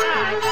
Bye.